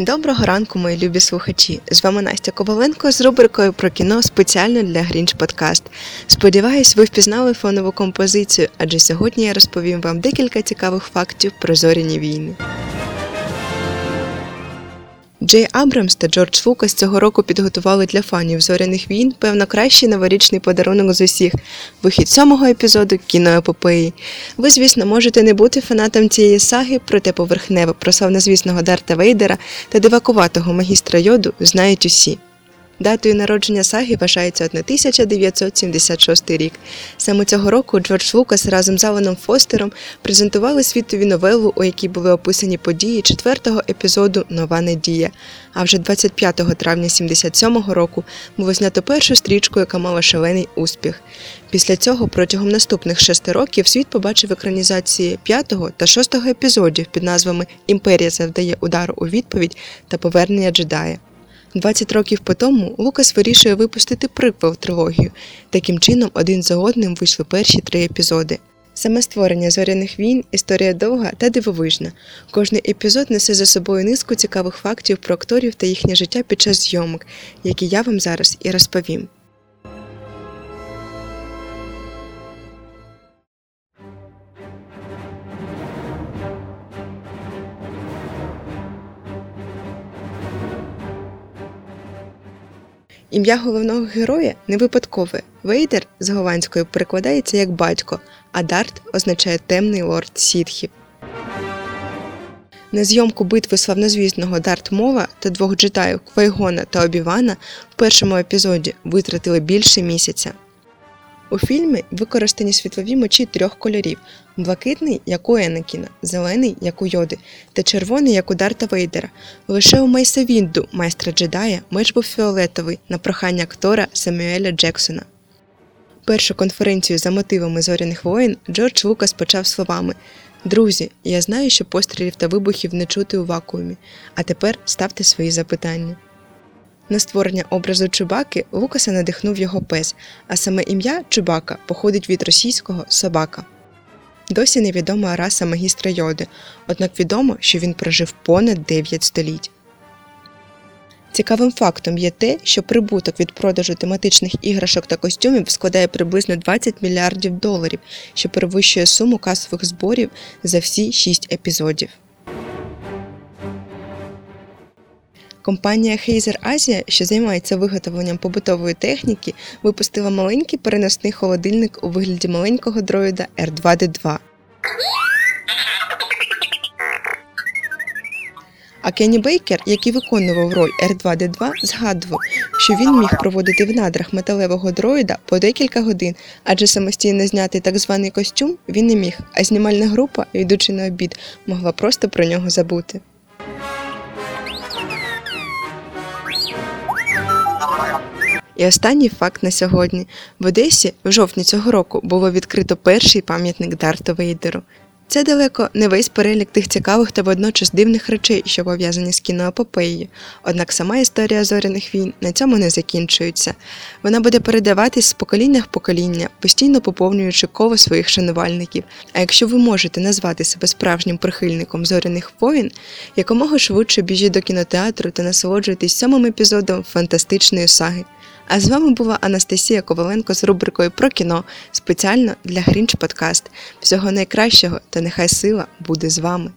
Доброго ранку, мої любі слухачі! З вами Настя Коваленко з рубрикою про кіно спеціально для Грінч Подкаст. Сподіваюсь, ви впізнали фонову композицію, адже сьогодні я розповім вам декілька цікавих фактів про зоряні війни. Джей Абрамс та Джордж Лукас цього року підготували для фанів зоряних війн, певно, кращий новорічний подарунок з усіх вихід сьомого епізоду кіноепопеї. Ви, звісно, можете не бути фанатом цієї саги, проте поверхневе про славнозвісного Дарта Вейдера та дивакуватого магістра йоду знають усі. Датою народження саги вважається 1976 рік. Саме цього року Джордж Лукас разом з Аланом Фостером презентували світові новелу, у якій були описані події четвертого епізоду Нова Надія. А вже 25 травня 77-го року було знято першу стрічку, яка мала шалений успіх. Після цього протягом наступних шести років світ побачив екранізації п'ятого та шостого епізодів під назвами Імперія завдає удару у відповідь та Повернення джедая. 20 років по тому Лукас вирішує випустити приквел трилогію. Таким чином, один за одним вийшли перші три епізоди. Саме створення зоряних війн історія довга та дивовижна. Кожний епізод несе за собою низку цікавих фактів про акторів та їхнє життя під час зйомок, які я вам зараз і розповім. Ім'я головного героя не випадкове. Вейдер з голландської перекладається як батько, а Дарт означає темний лорд сітхів. На зйомку битви славнозвісного Дарт Мова та двох джедаїв Квайгона та Обівана в першому епізоді витратили більше місяця. У фільмі використані світлові мечі трьох кольорів: блакитний, як у Енекіна, зелений, як у Йоди, та червоний, як у Дарта Вейдера. Лише у Мейса Вінду, майстра джедая, меч був фіолетовий на прохання актора Самюеля Джексона. Першу конференцію за мотивами зоряних воїн Джордж Лукас почав словами Друзі, я знаю, що пострілів та вибухів не чути у вакуумі, а тепер ставте свої запитання. На створення образу Чубаки Лукаса надихнув його пес, а саме ім'я Чубака походить від російського собака. Досі невідома раса магістра йоди, однак відомо, що він прожив понад 9 століть. Цікавим фактом є те, що прибуток від продажу тематичних іграшок та костюмів складає приблизно 20 мільярдів доларів, що перевищує суму касових зборів за всі 6 епізодів. Компанія Heizer Asia, що займається виготовленням побутової техніки, випустила маленький переносний холодильник у вигляді маленького дроїда R2D2. А Кенні Бейкер, який виконував роль R2D2, згадував, що він міг проводити в надрах металевого дроїда по декілька годин, адже самостійно зняти так званий костюм він не міг, а знімальна група, йдучи на обід, могла просто про нього забути. І останній факт на сьогодні: в Одесі в жовтні цього року було відкрито перший пам'ятник Дарту Вейдеру. Це далеко не весь перелік тих цікавих та водночас дивних речей, що пов'язані з кіноепопеєю. Однак сама історія зоряних війн на цьому не закінчується. Вона буде передаватись з покоління в покоління, постійно поповнюючи коло своїх шанувальників. А якщо ви можете назвати себе справжнім прихильником зоряних воїн, якомога швидше біжіть до кінотеатру та насолоджуйтесь сьомим епізодом фантастичної саги. А з вами була Анастасія Коваленко з рубрикою про кіно спеціально для Грінч Подкаст. Всього найкращого та нехай сила буде з вами.